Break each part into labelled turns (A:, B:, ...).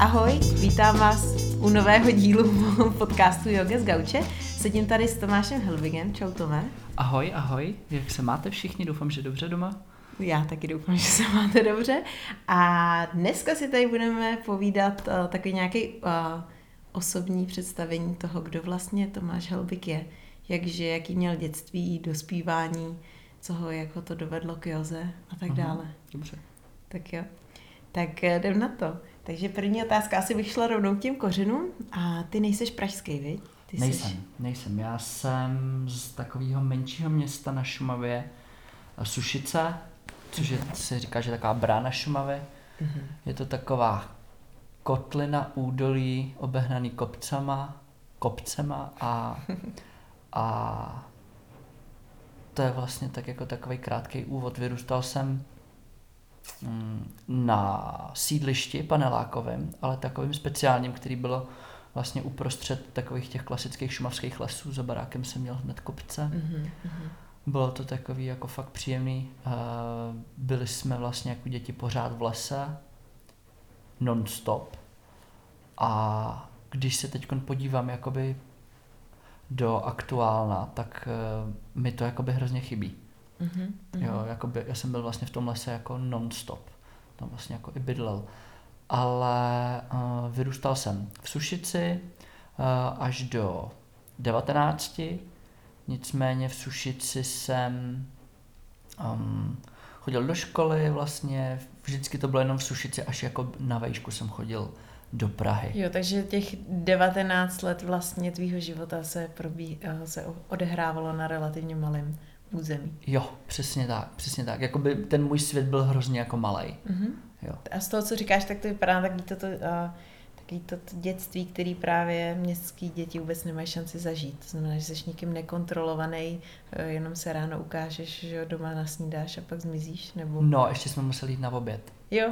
A: Ahoj, vítám vás u nového dílu podcastu Yoga z Gauče. Sedím tady s Tomášem Helvigem. Čau Tome.
B: Ahoj, ahoj. Jak se máte všichni? Doufám, že dobře doma.
A: Já taky doufám, že se máte dobře. A dneska si tady budeme povídat uh, takový nějaký uh, osobní představení toho, kdo vlastně Tomáš Helbik je. jakže, jaký měl dětství, dospívání, co ho jako to dovedlo k joze a tak
B: Aha,
A: dále.
B: Dobře.
A: Tak jo. Tak eh, jdem na to. Takže první otázka asi bych šla rovnou k těm kořenům. A ty nejseš pražský, viď? Ty
B: nejsem,
A: Jsi...
B: nejsem. Já jsem z takového menšího města na Šumavě, eh, Sušice, což je, se říká, že je taková brána Šumavy.
A: Mhm.
B: Je to taková kotlina údolí obehnaný kopcama, kopcema a, a to je vlastně tak jako takový krátký úvod. Vyrůstal jsem na sídlišti panelákovém, ale takovým speciálním, který bylo vlastně uprostřed takových těch klasických šumavských lesů. Za barákem jsem měl hned kopce.
A: Mhm, mhm.
B: Bylo to takový jako fakt příjemný. Eh, Byli jsme vlastně jako děti pořád v lese, non-stop. A když se teď podívám jakoby do aktuálna, tak eh, mi to jakoby hrozně chybí.
A: Mhm, mhm.
B: Jo, jakoby, já jsem byl vlastně v tom lese jako non-stop. Tam vlastně jako i bydlel. Ale uh, vyrůstal jsem v Sušici uh, až do 19. Nicméně v Sušici jsem um, chodil do školy vlastně, vždycky to bylo jenom v Sušici, až jako na vejšku jsem chodil do Prahy.
A: Jo, takže těch 19 let vlastně tvýho života se, probí, eh, se odehrávalo na relativně malém území.
B: Jo, přesně tak, přesně tak. Jakoby ten můj svět byl hrozně jako malej.
A: Mhm.
B: Jo.
A: A z toho, co říkáš, tak to vypadá takový toto, uh, takový to dětství, který právě městský děti vůbec nemají šanci zažít. To znamená, že jsi nikým nekontrolovaný, uh, jenom se ráno ukážeš, že jo, doma nasnídáš a pak zmizíš, nebo...
B: No, ještě jsme museli jít na oběd.
A: Jo,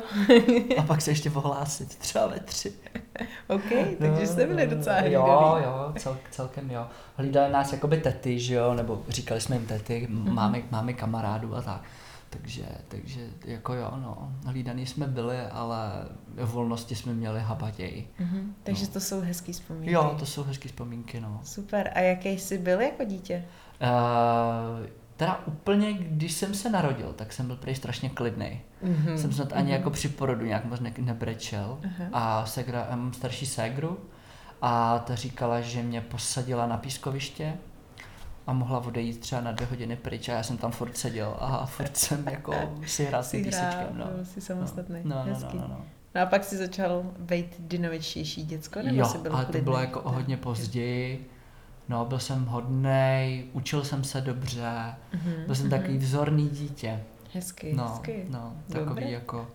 B: A pak se ještě ohlásit, třeba ve tři.
A: OK, takže jste byli docela
B: Jo,
A: hlídaví.
B: jo, cel, celkem jo. Hlídali nás jakoby tety, že jo, nebo říkali jsme jim tety,
A: Mhm.
B: máme, máme kamarádů a tak. Takže, takže jako jo, no, hlídaný jsme byli, ale volnosti jsme měli habatěji.
A: Mhm, takže
B: No.
A: to jsou hezký vzpomínky.
B: Jo, to jsou hezké vzpomínky, no.
A: Super. A jaký jsi byl jako dítě?
B: Uh, teda úplně, když jsem se narodil, tak jsem byl prej strašně klidný.
A: Mhm.
B: Jsem snad ani
A: mhm.
B: jako při porodu nějak moc ne- nebrečel.
A: Aha.
B: A segra, mám starší ségru a ta říkala, že mě posadila na pískoviště a mohla odejít třeba na dvě hodiny pryč a já jsem tam furt seděl a furt jsem jako si hrál s písečkem. No.
A: byl jsi samostatný.
B: No, no, no,
A: Hezký.
B: no, no.
A: No a pak jsi začal být dynamičtější děcko, nebo
B: Jo,
A: jsi byl
B: ale to
A: klidný?
B: bylo jako o hodně později. No, byl jsem hodnej, učil jsem se dobře,
A: Mhm,
B: byl jsem
A: mhm.
B: takový vzorný dítě.
A: Hezky,
B: No,
A: hezky.
B: no, takový
A: Dobré.
B: jako...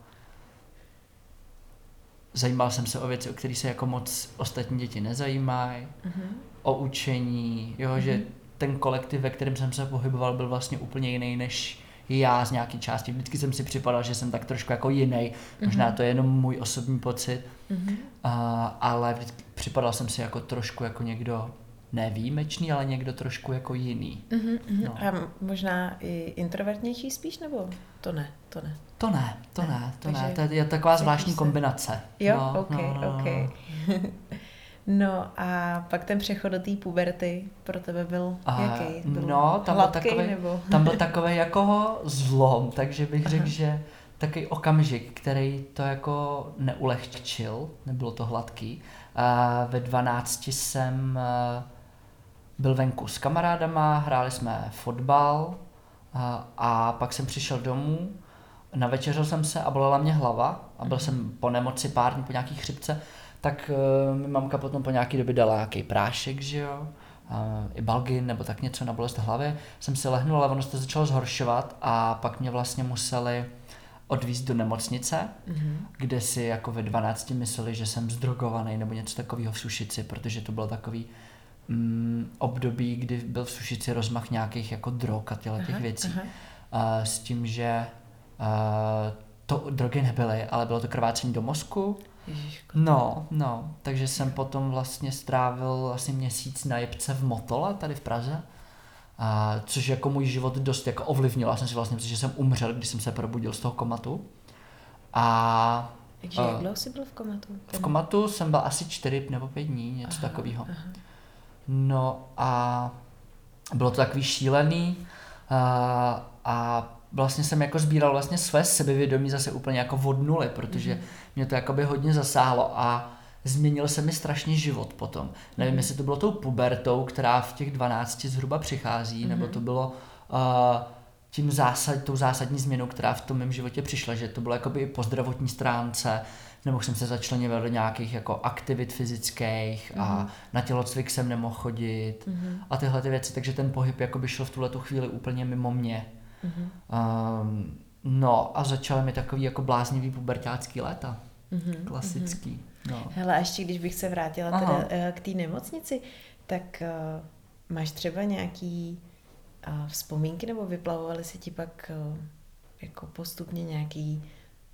B: Zajímal jsem se o věci, o které se jako moc ostatní děti nezajímají.
A: Mhm.
B: o učení, jo, že
A: Mhm.
B: Ten kolektiv, ve kterém jsem se pohyboval, byl vlastně úplně jiný než já z nějaký části. Vždycky jsem si připadal, že jsem tak trošku jako jiný. Možná
A: Mhm.
B: to je jenom můj osobní pocit,
A: Mhm.
B: a, ale vždycky připadal jsem si jako trošku jako někdo nevýjimečný, ale někdo trošku jako jiný.
A: Mhm, mhm.
B: No.
A: A možná i introvertnější spíš, nebo to ne, to ne.
B: To ne, to
A: Ne,
B: ne, to
A: takže
B: ne. To je, taková zvláštní
A: se-
B: kombinace.
A: Jo,
B: no,
A: ok,
B: no, no,
A: ok.
B: no.
A: a pak ten přechod do té puberty pro tebe byl
B: A,
A: jaký? Byl
B: no, tam byl
A: hladký,
B: takovej-
A: nebo?
B: Tam byl takový jako zlom, takže bych řekl, že takový okamžik, který to jako neulehčil, nebylo to hladký. A ve 12 jsem eh, byl venku s kamarádama, hráli jsme fotbal a, a pak jsem přišel domů, navečeřil jsem se a bolela mě hlava a byl
A: Mhm.
B: jsem po nemoci pár dní po nějaký chřipce, tak uh, mi mamka potom po nějaký době dala nějaký prášek, že jo, a i balgin nebo tak něco na bolest hlavy. Jsem si lehnul, ale ono se to začalo zhoršovat a pak mě vlastně museli odvízt do nemocnice,
A: Mhm.
B: kde si jako ve 12 mysleli, že jsem zdrogovaný nebo něco takového v Sušici, protože to bylo takový mm, období, kdy byl v Sušici rozmach nějakých jako drog a těch
A: Aha,
B: věcí.
A: aha.
B: A s tím, že a, to drogy nebyly, ale bylo to krvácení do mozku.
A: Ježiško.
B: No, no, takže jsem potom vlastně strávil asi měsíc na jebce v Motole, tady v Praze. A, což jako můj život dost jako ovlivnilo. Já jsem si vlastně myslel, že jsem umřel, když jsem se probudil z toho komatu. A
A: Takže jak dlouho jsi byl v komatu?
B: V komatu jsem byl asi čtyři nebo pět dní, něco
A: Aha,
B: takového.
A: aha.
B: No a bylo to takový šílený a, a vlastně jsem jako sbíral vlastně své sebevědomí zase úplně jako od nuly, protože mě to jakoby hodně zasáhlo a změnil se mi strašně život potom. Nevím, jestli to bylo tou pubertou, která v těch 12 zhruba přichází, nebo to bylo uh, tím zásad, tou zásadní změnou, která v tom mém životě přišla, že to bylo jakoby i po zdravotní stránce, nebo jsem se začlenil do nějakých jako aktivit fyzických a na tělocvik jsem nemohl chodit a tyhle ty věci, takže ten pohyb jakoby šel v tuhle tu chvíli úplně mimo mě. Um, no a začaly mi takový jako bláznivý pubertácký léta. Klasický. No.
A: Hele, a ještě když bych se vrátila
B: Aha.
A: teda eh, k té nemocnici, tak eh, máš třeba nějaký eh, vzpomínky, nebo vyplavovaly se ti pak eh, jako postupně nějaký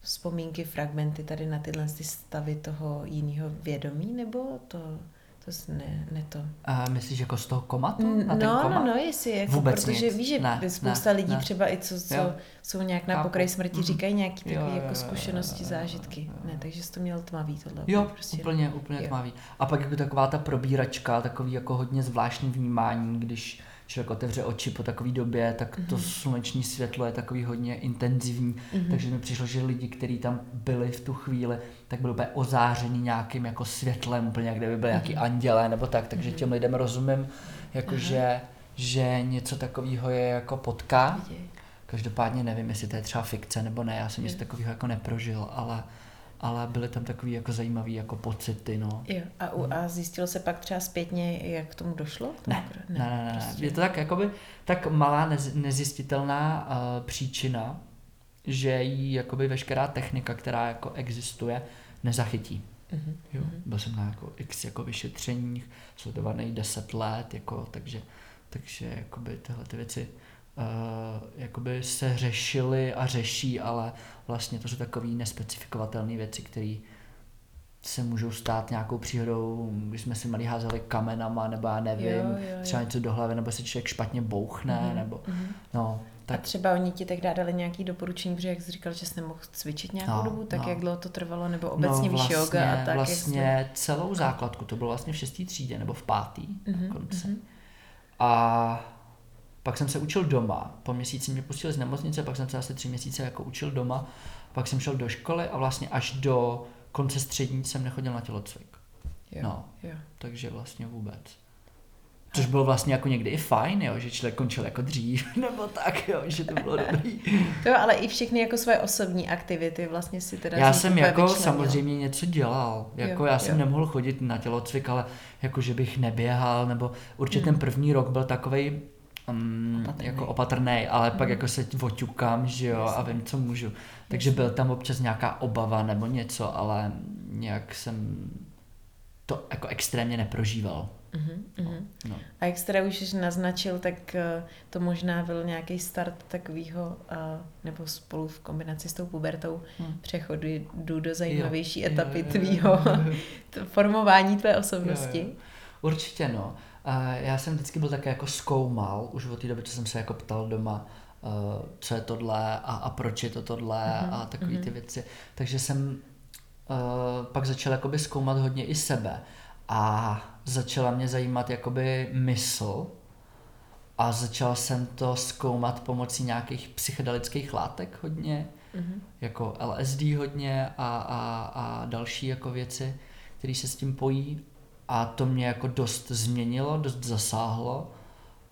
A: vzpomínky, fragmenty tady na tyhle ty stavy toho jiného vědomí, nebo to, to jsi ne, ne to?
B: A myslíš jako z toho komatu? Na ten
A: No,
B: komat?
A: no, no, jestli, jako,
B: Vůbec
A: protože
B: nic.
A: víš, že
B: Ne,
A: spousta
B: ne,
A: lidí
B: ne.
A: třeba i co, co
B: Jo.
A: jsou nějak na pokraji smrti,
B: Mhm.
A: říkají nějaký
B: Jo,
A: takové
B: jo,
A: jako
B: jo, jo,
A: zkušenosti,
B: jo, jo, jo,
A: zážitky.
B: jo.
A: Ne, takže jsi to měl tmavý tohle.
B: Jo,
A: prostě.
B: úplně, úplně
A: Jo.
B: tmavý. A pak jako taková ta probíračka, takový jako hodně zvláštní vnímání, když člověk otevře oči po takové době, tak to
A: Mhm.
B: sluneční světlo je takový hodně intenzivní, takže mi přišlo, že lidi, kteří tam byli v tu chvíli, tak byli úplně ozářený nějakým jako světlem, úplně jak kdyby byli nějaký andělé nebo tak, takže těm lidem rozumím, jakože že něco takového je jako potká. Každopádně nevím, jestli to je třeba fikce nebo ne, já jsem nic takového jako neprožil, ale, ale byly tam takový jako zajímavý jako pocity, no.
A: Jo, a, u, a zjistilo se pak třeba zpětně, jak k tomu došlo?
B: Ne, ne, ne, ne, ne.
A: prostě.
B: Je to tak jakoby tak malá nez, nezjistitelná uh, příčina, že jí jakoby veškerá technika, která jako existuje, nezachytí.
A: Mhm.
B: Jo, byl jsem na jako x jako vyšetřeních, sledovaný 10 let, jako, takže, takže jakoby tyhle ty věci uh, jakoby se řešily a řeší, ale vlastně to jsou takové nespecifikovatelné věci, které se můžou stát nějakou příhodou, když jsme si malí házeli kamenama, nebo já nevím,
A: Jo, jo, jo.
B: třeba něco do hlavy, nebo se člověk špatně bouchne,
A: Mhm,
B: nebo
A: mhm.
B: no,
A: A
B: tak
A: třeba oni ti tak dali nějaké doporučení, protože jak jsi říkal, že jsi nemohl cvičit nějakou
B: No,
A: dobu, tak
B: no.
A: jak dlouho to trvalo, nebo obecně
B: no,
A: víš yoga a tak?
B: Vlastně celou základku, to bylo vlastně v šestý třídě, nebo v pátý
A: Mhm,
B: dokonce.
A: mhm.
B: A pak jsem se učil doma. Po měsíci mě pustili z nemocnice, pak jsem se asi tři měsíce jako učil doma. Pak jsem šel do školy a vlastně až do konce střední jsem nechodil na tělocvik.
A: Jo,
B: No.
A: jo.
B: Takže vlastně vůbec. Což bylo vlastně jako někdy i fajn, jo, že člověk končil jako dřív, nebo tak, jo, že to bylo dobrý.
A: To jo, ale i všechny jako své osobní aktivity vlastně si teda
B: Já jsem jako
A: vyčlenil.
B: samozřejmě něco dělal, jako
A: Jo,
B: já jsem
A: jo.
B: nemohl chodit na tělocvik, ale jako že bych neběhal, nebo určitě
A: Hmm.
B: ten první rok byl takovej um,
A: Opatrnej.
B: jako opatrný, ale pak
A: Mhm.
B: jako se oťukám, že jo, a
A: Jasně.
B: vím, co můžu. Takže byl tam občas nějaká obava nebo něco, ale nějak jsem to jako extrémně neprožíval.
A: Mhm, mhm.
B: No.
A: A jak jsi teda už naznačil, tak eh, to možná byl nějaký start takového, nebo spolu v kombinaci s tou pubertou,
B: Hmm.
A: přechodu jdu do zajímavější
B: Jo,
A: etapy tvýho
B: jo.
A: formování tvé osobnosti.
B: Jo, jo. Určitě no. A já jsem vždycky byl také jako zkoumal, už od té doby, co jsem se jako ptal doma, uh, co je tohle a, a proč je to tohle
A: Mhm,
B: a takové ty
A: mhm.
B: věci. Takže jsem uh, pak začal jakoby zkoumat hodně i sebe a začala mě zajímat jakoby mysl a začal jsem to zkoumat pomocí nějakých psychedelických látek hodně,
A: Mhm.
B: jako LSD hodně a, a, a další jako věci, které se s tím pojí a to mě jako dost změnilo, dost zasáhlo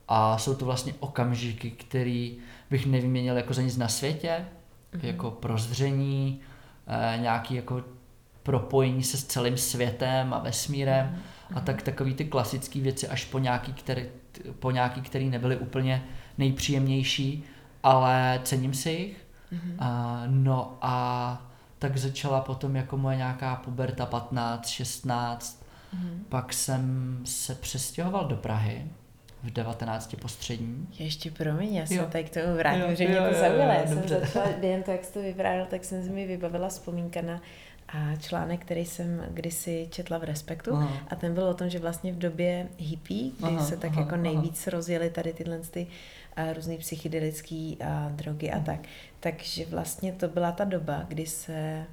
B: a jsou to vlastně okamžiky, které bych nevyměnil jako za nic na světě,
A: Mhm.
B: jako prozření, eh, nějaký jako propojení se s celým světem a vesmírem
A: Mhm.
B: A tak takový ty klasické věci až po nějaký, který, po nějaký, který nebyly úplně nejpříjemnější, ale cením si jich.
A: Mhm.
B: A, no a tak začala potom jako moje nějaká puberta 15, 16,
A: Mhm.
B: pak jsem se přestěhoval do Prahy v 19 postřední.
A: Ještě promiň, já se
B: Jo.
A: tady k tomu vrátím,
B: Jo,
A: že
B: jo,
A: mě to
B: jo,
A: zaujalo. Já jsem
B: dobře.
A: začala, během toho, jak jsi to vyprávěl, tak jsem si mi vybavila vzpomínka na a článek, který jsem kdysi četla v Respektu.
B: Aha.
A: A ten byl o tom, že vlastně v době hippie, kdy
B: Aha,
A: se tak
B: aha,
A: jako
B: aha.
A: nejvíc rozjeli tady tyhle ty a různý psychedelické a drogy a tak, takže vlastně to byla ta doba, kdy se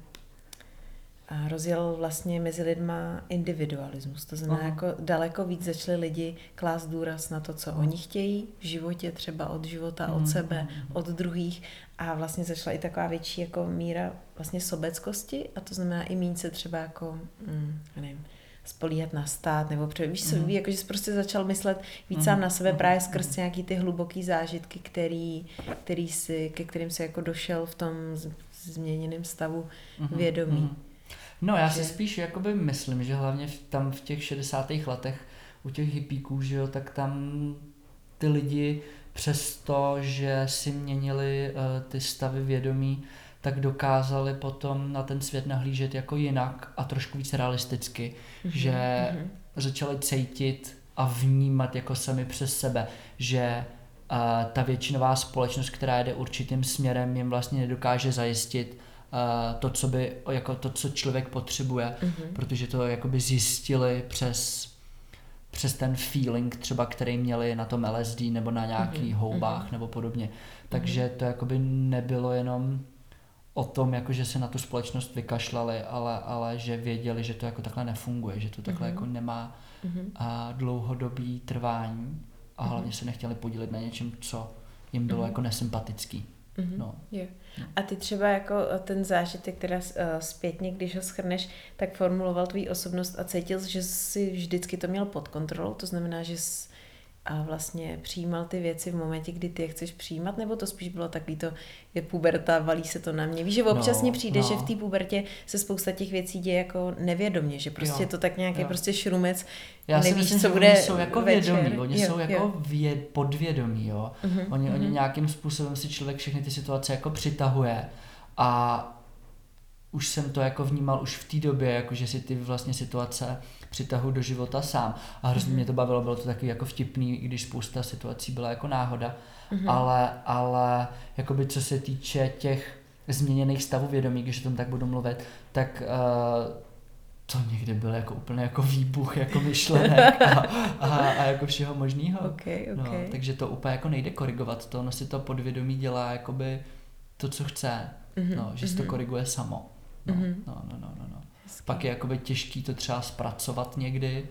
A: rozjel vlastně mezi lidma individualismus. To znamená,
B: Aha.
A: jako daleko víc začali lidi klást důraz na to, co
B: Aha.
A: oni chtějí v životě, třeba od života,
B: Mhm,
A: od sebe,
B: mhm.
A: od druhých. A vlastně začala i taková větší jako míra vlastně sobeckosti a to znamená i méně se třeba jako, mm, já nevím, spolíhat na stát, nebo pře- víš co,
B: Mhm.
A: jako, že jsi prostě začal myslet víc
B: Mhm,
A: sám na sebe
B: mhm,
A: právě
B: mhm.
A: skrz nějaký ty hluboký zážitky, který, který si, ke kterým si jako došel v tom změněném stavu
B: Mhm,
A: vědomí.
B: mhm. No já si
A: Že-
B: spíš jakoby myslím, že hlavně v, tam v těch 60. letech u těch hippíků, že jo, tak tam ty lidi přesto, že si měnili uh, ty stavy vědomí, tak dokázali potom na ten svět nahlížet jako jinak a trošku víc realisticky,
A: Mhm,
B: že
A: mhm.
B: začali cítit a vnímat jako sami přes sebe, že uh, ta většinová společnost, která jde určitým směrem, jim vlastně nedokáže zajistit uh, to, co by, jako to, co člověk potřebuje,
A: Mhm.
B: protože to jakoby zjistili přes přes ten feeling třeba, který měli na tom LSD nebo na nějakých
A: Mhm,
B: houbách
A: mhm.
B: nebo podobně. Takže to jakoby nebylo jenom o tom, jako že se na tu společnost vykašlali, ale, ale že věděli, že to jako takhle nefunguje, že to takhle
A: Mhm.
B: jako nemá
A: Mhm.
B: a dlouhodobý trvání a
A: Mhm.
B: hlavně se nechtěli podílet na něčem, co jim bylo
A: Mhm.
B: jako nesympatický.
A: Mhm.
B: No.
A: Jo.
B: No.
A: A ty třeba jako ten zážitek, teda eh, zpětně, když ho schrneš, tak formuloval tvůj osobnost a cítil, že jsi vždycky to měl pod kontrolou, to znamená, že jsi a vlastně přijímal ty věci v momentě, kdy ty je chceš přijímat, nebo to spíš bylo takový to, je puberta, valí se to na mě. Víš, že občas
B: No,
A: přijde,
B: no.
A: že v té pubertě se spousta těch věcí děje jako nevědomě, že prostě
B: Jo,
A: je to tak nějaký
B: jo.
A: prostě šrumec,
B: Já si
A: nevíš,
B: myslím,
A: co
B: že
A: bude
B: oni jsou jako
A: večer.
B: vědomí, oni
A: Jo,
B: jsou
A: jo.
B: jako věd, podvědomí, jo.
A: Mhm,
B: Oni, oni
A: mhm.
B: nějakým způsobem si člověk všechny ty situace jako přitahuje a už jsem to jako vnímal už v té době, jako že si ty vlastně situace přitahu do života sám. A hrozně
A: Mhm.
B: mě to bavilo, bylo to takový jako vtipný, i když spousta situací byla jako náhoda,
A: Mhm.
B: ale, ale jakoby co se týče těch změněných stavů vědomí, když o tom tak budu mluvit, tak uh, to někdy byl jako úplně jako výbuch jako myšlenek a, a, a jako všeho možného.
A: Ok, ok.
B: No, takže to úplně jako nejde korigovat, to ono si to podvědomí dělá jakoby to, co chce,
A: Mhm,
B: no, že si to
A: mhm.
B: koriguje samo. No,
A: Mhm.
B: no, no, no, no, no.
A: Hezký.
B: Pak je jakoby těžký to třeba zpracovat někdy,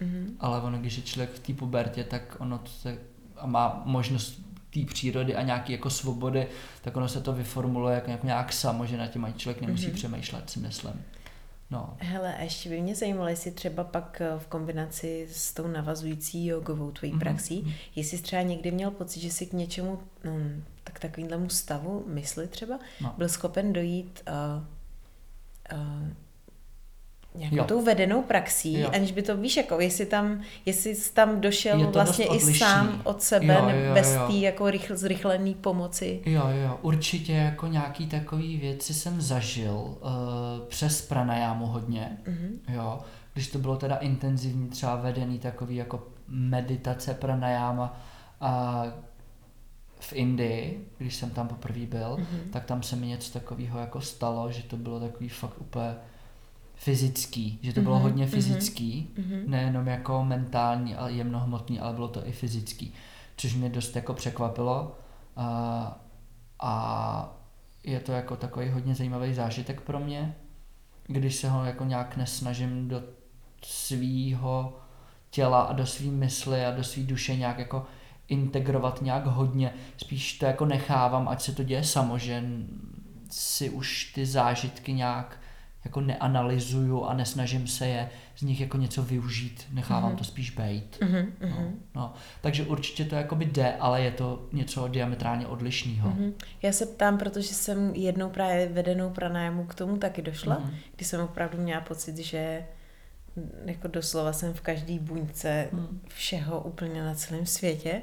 A: Mhm.
B: ale ono, když je člověk v té pubertě, tak ono to se, a má možnost té přírody a nějaký jako svobody, tak ono se to vyformuluje jako nějak, nějak samo, že na tím ani člověk nemusí
A: Mhm.
B: přemýšlet, si myslím. No.
A: Hele, a ještě by mě zajímalo, jestli třeba pak eh, v kombinaci s tou navazující jogovou tvojí
B: Mhm,
A: praxí,
B: mhm.
A: jestli jsi třeba někdy měl pocit, že si k něčemu, mm, tak takovýmhlemu stavu mysli třeba,
B: No.
A: byl schopen dojít uh, uh, nějakou
B: Jo.
A: tou vedenou praxí,
B: Jo.
A: aniž by to, víš, jako jestli tam, jestli jsi tam došel
B: Je to
A: vlastně i sám od sebe,
B: Jo, jo,
A: bez té jako rychl, zrychlené pomoci.
B: Jo, jo, určitě jako nějaký takový věci jsem zažil uh, přes pranajámu hodně,
A: Mhm.
B: jo, když to bylo teda intenzivní, třeba vedený takový jako meditace pranajáma a v Indii, když jsem tam poprvé byl,
A: Mhm.
B: tak tam se mi něco takového jako stalo, že to bylo takový fakt úplně fyzický, že to bylo
A: Mhm,
B: hodně
A: mhm.
B: fyzický,
A: Mhm.
B: nejenom jako mentální a jemnohmotný, ale bylo to i fyzický, což mě dost jako překvapilo a, a je to jako takový hodně zajímavý zážitek pro mě, když se ho jako nějak nesnažím do svýho těla a do svý mysli a do svý duše nějak jako integrovat nějak hodně, spíš to jako nechávám, ať se to děje samo, že si už ty zážitky nějak jako neanalyzuju a nesnažím se je z nich jako něco využít, nechávám
A: Mhm.
B: to spíš bejt.
A: Mhm,
B: No,
A: mhm.
B: no. Takže určitě to jakoby jde, ale je to něco diametrálně odlišného.
A: Mhm. Já se ptám, protože jsem jednou právě vedenou pranájamu k tomu taky došla,
B: Mhm.
A: kdy jsem opravdu měla pocit, že mm, jako doslova jsem v každý buňce
B: Mhm.
A: všeho úplně na celém světě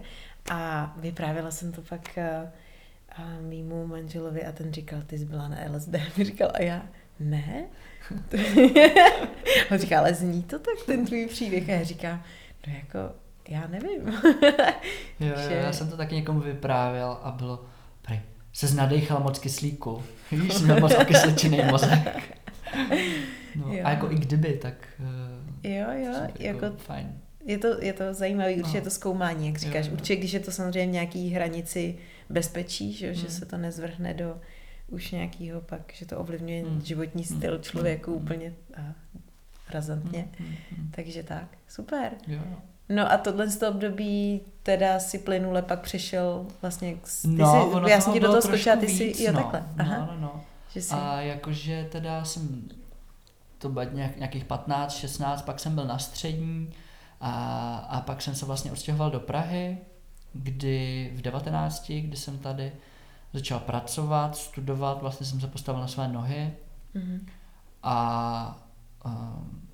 A: a vyprávěla jsem to pak a, a mýmu manželovi a ten říkal, ty jsi byla na LSD. Mi říkal, a já, ne? On říká, ale zní to tak, ten tvůj příběh. A já říkám, no jako, já nevím.
B: Jo, jo,
A: Že-
B: já jsem to taky někomu vyprávěl a bylo, prej, se nadechal moc kyslíku. Víš, měl moc okysličený mozek. No,
A: Jo.
B: a jako i kdyby, tak uh,
A: Jo, jo, jako
B: fajn.
A: Je to, je to zajímavé, určitě
B: No.
A: je to zkoumání, jak říkáš.
B: Jo, jo.
A: Určitě, když je to samozřejmě nějaký hranici bezpečí, že, že
B: Mm.
A: se to nezvrhne do, už nějakýho pak, že to ovlivňuje
B: Mm.
A: životní
B: Mm.
A: styl člověku
B: Mm.
A: úplně a razantně.
B: Mm, mm, mm.
A: Takže tak, super.
B: Jo.
A: No a tohle z toho období teda si plynule pak přešel vlastně, k- ty
B: No,
A: jsi, já jsem ti do toho skočila, ty jsi, jo
B: no.
A: takhle, aha,
B: No, no, no.
A: že jsi,
B: A jakože teda jsem to bylo nějak, nějakých 15, 16, pak jsem byl na střední a, a pak jsem se vlastně odstěhoval do Prahy, kdy v 19, kdy jsem tady začal pracovat, studovat, vlastně jsem se postavil na své nohy
A: mhm.
B: a um,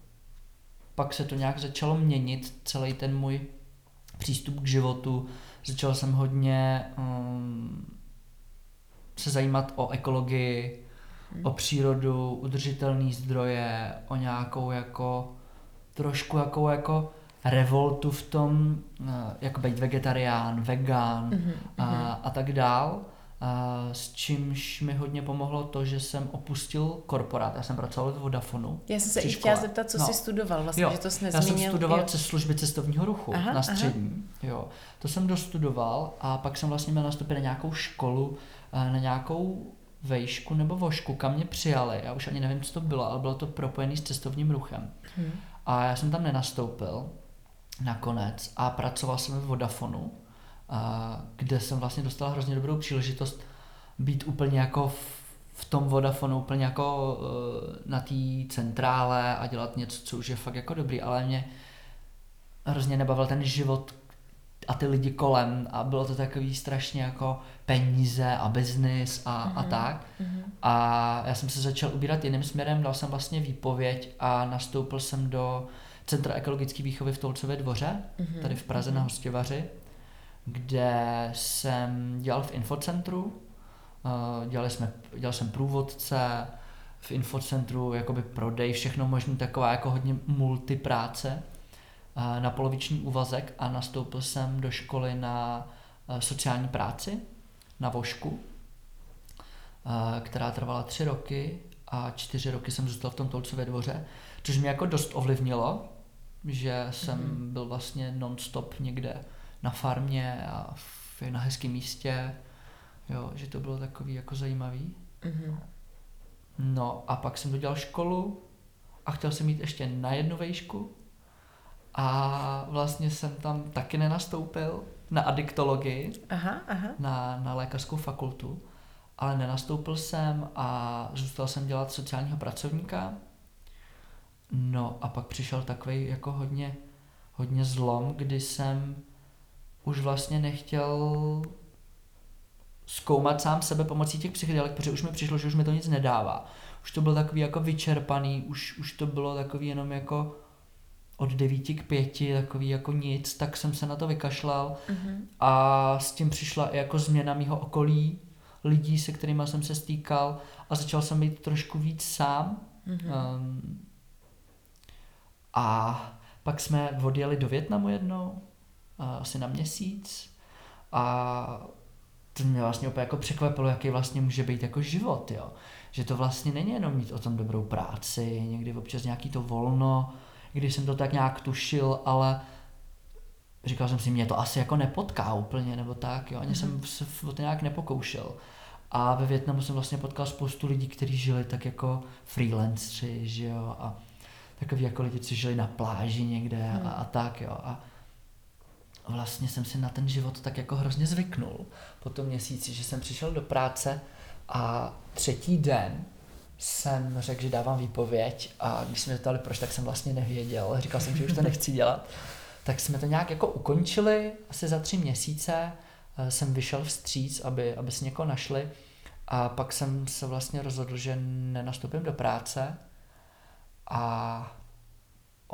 B: pak se to nějak začalo měnit, celý ten můj přístup k životu. Začal jsem hodně um, se zajímat o ekologii, o přírodu, udržitelné zdroje, o nějakou jako trošku jako, jako revoltu v tom, uh, jako být vegetarián, vegan
A: Mhm,
B: a, a tak dál. A s čímž mi hodně pomohlo to, že jsem opustil korporát. Já jsem pracoval v Vodafonu.
A: Já jsem se i chtěla zeptat, co
B: No.
A: jsi studoval vlastně,
B: Jo,
A: že to jsi
B: Já
A: nezmínil.
B: jsem studoval
A: jo.
B: přes služby cestovního ruchu
A: Aha,
B: na
A: aha.
B: střední. Jo. To jsem dostudoval a pak jsem vlastně měl nastoupit na nějakou školu, eh, na nějakou vejšku nebo vošku, kam mě přijali. Já už ani nevím, co to bylo, ale bylo to propojené s cestovním ruchem.
A: Hm.
B: A já jsem tam nenastoupil nakonec a pracoval jsem v Vodafonu, a kde jsem vlastně dostal hrozně dobrou příležitost být úplně jako v, v tom Vodafonu, úplně jako uh, na té centrále a dělat něco, co už je fakt jako dobrý, ale mě hrozně nebavil ten život a ty lidi kolem a bylo to takový strašně jako peníze a biznis a, a
A: Mhm.
B: tak.
A: Mhm.
B: A já jsem se začal ubírat jiným směrem, dal jsem vlastně výpověď a nastoupil jsem do Centra ekologické výchovy v Tolcově dvoře,
A: Mhm.
B: tady v Praze na Hostivaři, kde jsem dělal v infocentru, eh, dělali jsme, dělal jsem průvodce, v infocentru jakoby prodej, všechno možné, taková jako hodně multipráce eh, na poloviční úvazek a nastoupil jsem do školy na eh, sociální práci na Vošku, která trvala tři roky a čtyři roky jsem zůstal v tom Tolcově dvoře, což mě jako dost ovlivnilo, že jsem
A: Mhm.
B: byl vlastně non-stop někde na farmě a v, na hezkém místě, jo, že to bylo takový jako zajímavý.
A: Mhm.
B: No a pak jsem dodělal školu a chtěl jsem jít ještě na jednu vejšku a vlastně jsem tam taky nenastoupil na adiktologii,
A: Aha, aha.
B: na, na lékařskou fakultu, ale nenastoupil jsem a zůstal jsem dělat sociálního pracovníka. No a pak přišel takový jako hodně, hodně zlom, kdy jsem už vlastně nechtěl zkoumat sám sebe pomocí těch psychedelik, protože už mi přišlo, že už mi to nic nedává. Už to bylo takový jako vyčerpaný, už, už to bylo takový jenom jako od devíti k pěti, takový jako nic, tak jsem se na to vykašlal
A: Mhm.
B: a s tím přišla i jako změna mýho okolí, lidí, se kterými jsem se stýkal a začal jsem být trošku víc sám.
A: Mhm.
B: Um, a pak jsme odjeli do Větnamu jednou, asi na měsíc a to mě vlastně úplně jako překvapilo, jaký vlastně může být jako život, jo. Že to vlastně není jenom mít o tom dobrou práci, někdy občas nějaký to volno, když jsem to tak nějak tušil, ale říkal jsem si, mě to asi jako nepotká úplně, nebo tak, jo, ani
A: Mhm.
B: jsem se o to nějak nepokoušel. A ve Větnamu jsem vlastně potkal spoustu lidí, kteří žili tak jako freelancři, že jo, a takový jako lidi, co žili na pláži někde a, a tak, jo. A vlastně jsem si na ten život tak jako hrozně zvyknul po tom měsíci, že jsem přišel do práce a třetí den jsem řekl, že dávám výpověď a když jsme ptali proč, tak jsem vlastně nevěděl. Říkal jsem, že už to nechci dělat. Tak jsme to nějak jako ukončili, asi za tři měsíce eh, jsem vyšel vstříc, aby, aby si někoho našli a pak jsem se vlastně rozhodl, že nenastoupím do práce a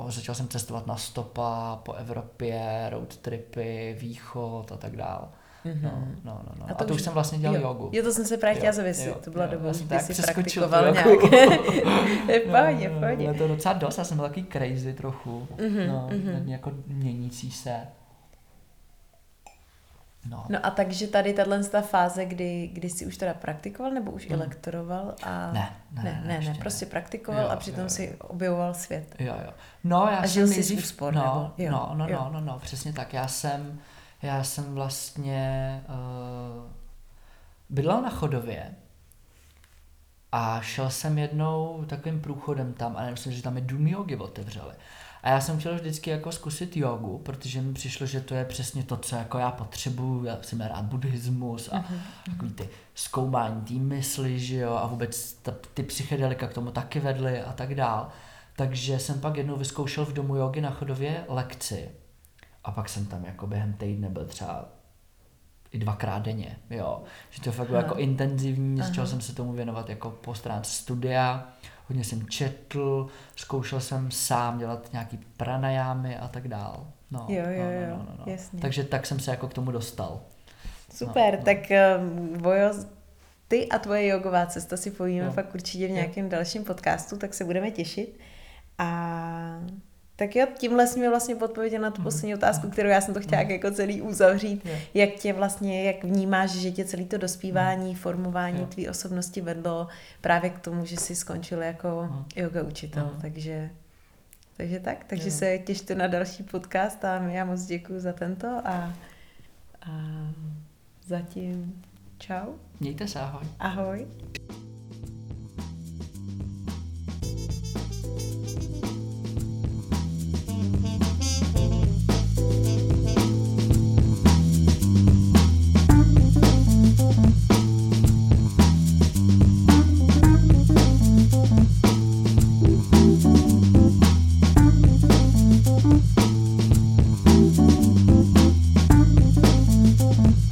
B: začal jsem cestovat na stopa po Evropě, road tripy, východ a tak dál.
A: Mhm.
B: No, no, no, no.
A: A
B: A
A: to
B: to,
A: už-
B: už jsem vlastně dělal
A: jo.
B: jogu.
A: Jo, to jsem se právě chtěla zavěsit. To byla doba, kdy jsi praktikoval nějak. je v
B: Jo,
A: pohodě.
B: Bylo to docela dost, já jsem byl takový crazy trochu.
A: Mhm,
B: no,
A: mhm.
B: hodně jako měnící se. No.
A: No a takže tady tahle ta fáze, kdy, kdy jsi už teda praktikoval, nebo už i
B: Mhm.
A: lektoroval? A...
B: Ne, ne,
A: ne, ne,
B: ještě
A: ne, prostě praktikoval
B: Jo,
A: a přitom
B: jo,
A: si
B: jo.
A: objevoval svět.
B: Jo, jo. No, já
A: A
B: jsem
A: žil jsi z
B: nejdřív-
A: úspor,
B: no,
A: nebo? Jo,
B: no, no,
A: jo.
B: no, no, no, přesně tak. Já jsem, já jsem vlastně uh, bydlel na Chodově A šel jsem jednou takovým průchodem tam a myslím, že tam je dům jogy otevřeli. A já jsem chtěl vždycky jako zkusit jogu, protože mi přišlo, že to je přesně to, co jako já potřebuju. Já jsem rád buddhismus a uh-huh. takový ty zkoumání té mysli, že jo, a vůbec ta, ty psychedelika k tomu taky vedly a tak dál. Takže jsem pak jednou vyzkoušel v domu jogy na chodově lekci. A pak jsem tam jako během týdne byl třeba i dvakrát denně, jo. Že to fakt bylo jako intenzivní, začal jsem se tomu věnovat jako po stránce studia, hodně jsem četl, zkoušel jsem sám dělat nějaký pranajámy a tak dál. No,
A: jo, jo,
B: no,
A: jo,
B: no, no, no.
A: jasně.
B: Takže tak jsem se jako k tomu dostal.
A: Super,
B: No, no.
A: tak um, Vojo, ty a tvoje jogová cesta si povíme
B: Jo.
A: fakt určitě v
B: Jo.
A: nějakém dalším podcastu, tak se budeme těšit. A tak jo, tímhle jsi mi vlastně odpověděl na tu
B: Mhm.
A: poslední otázku, kterou já jsem to chtěla
B: Mhm.
A: jako celý uzavřít.
B: Jo.
A: Jak tě vlastně, jak vnímáš, že tě celý to dospívání, formování
B: Jo.
A: tvý osobnosti vedlo právě k tomu, že jsi skončil jako
B: Mhm.
A: yoga učitel.
B: Mhm.
A: Takže, takže tak, takže
B: Jo.
A: se těšte na další podcast a já moc děkuji za tento a, a zatím čau.
B: Mějte se, ahoj.
A: Ahoj.